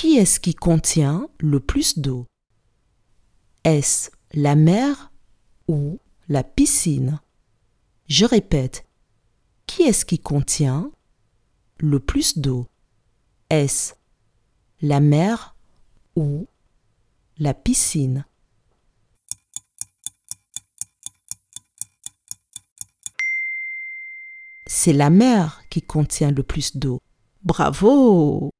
Qui est-ce qui contient le plus d'eau? Est-ce la mer ou la piscine? Je répète, qui est-ce qui contient le plus d'eau? Est-ce la mer ou la piscine? C'est la mer qui contient le plus d'eau. Bravo!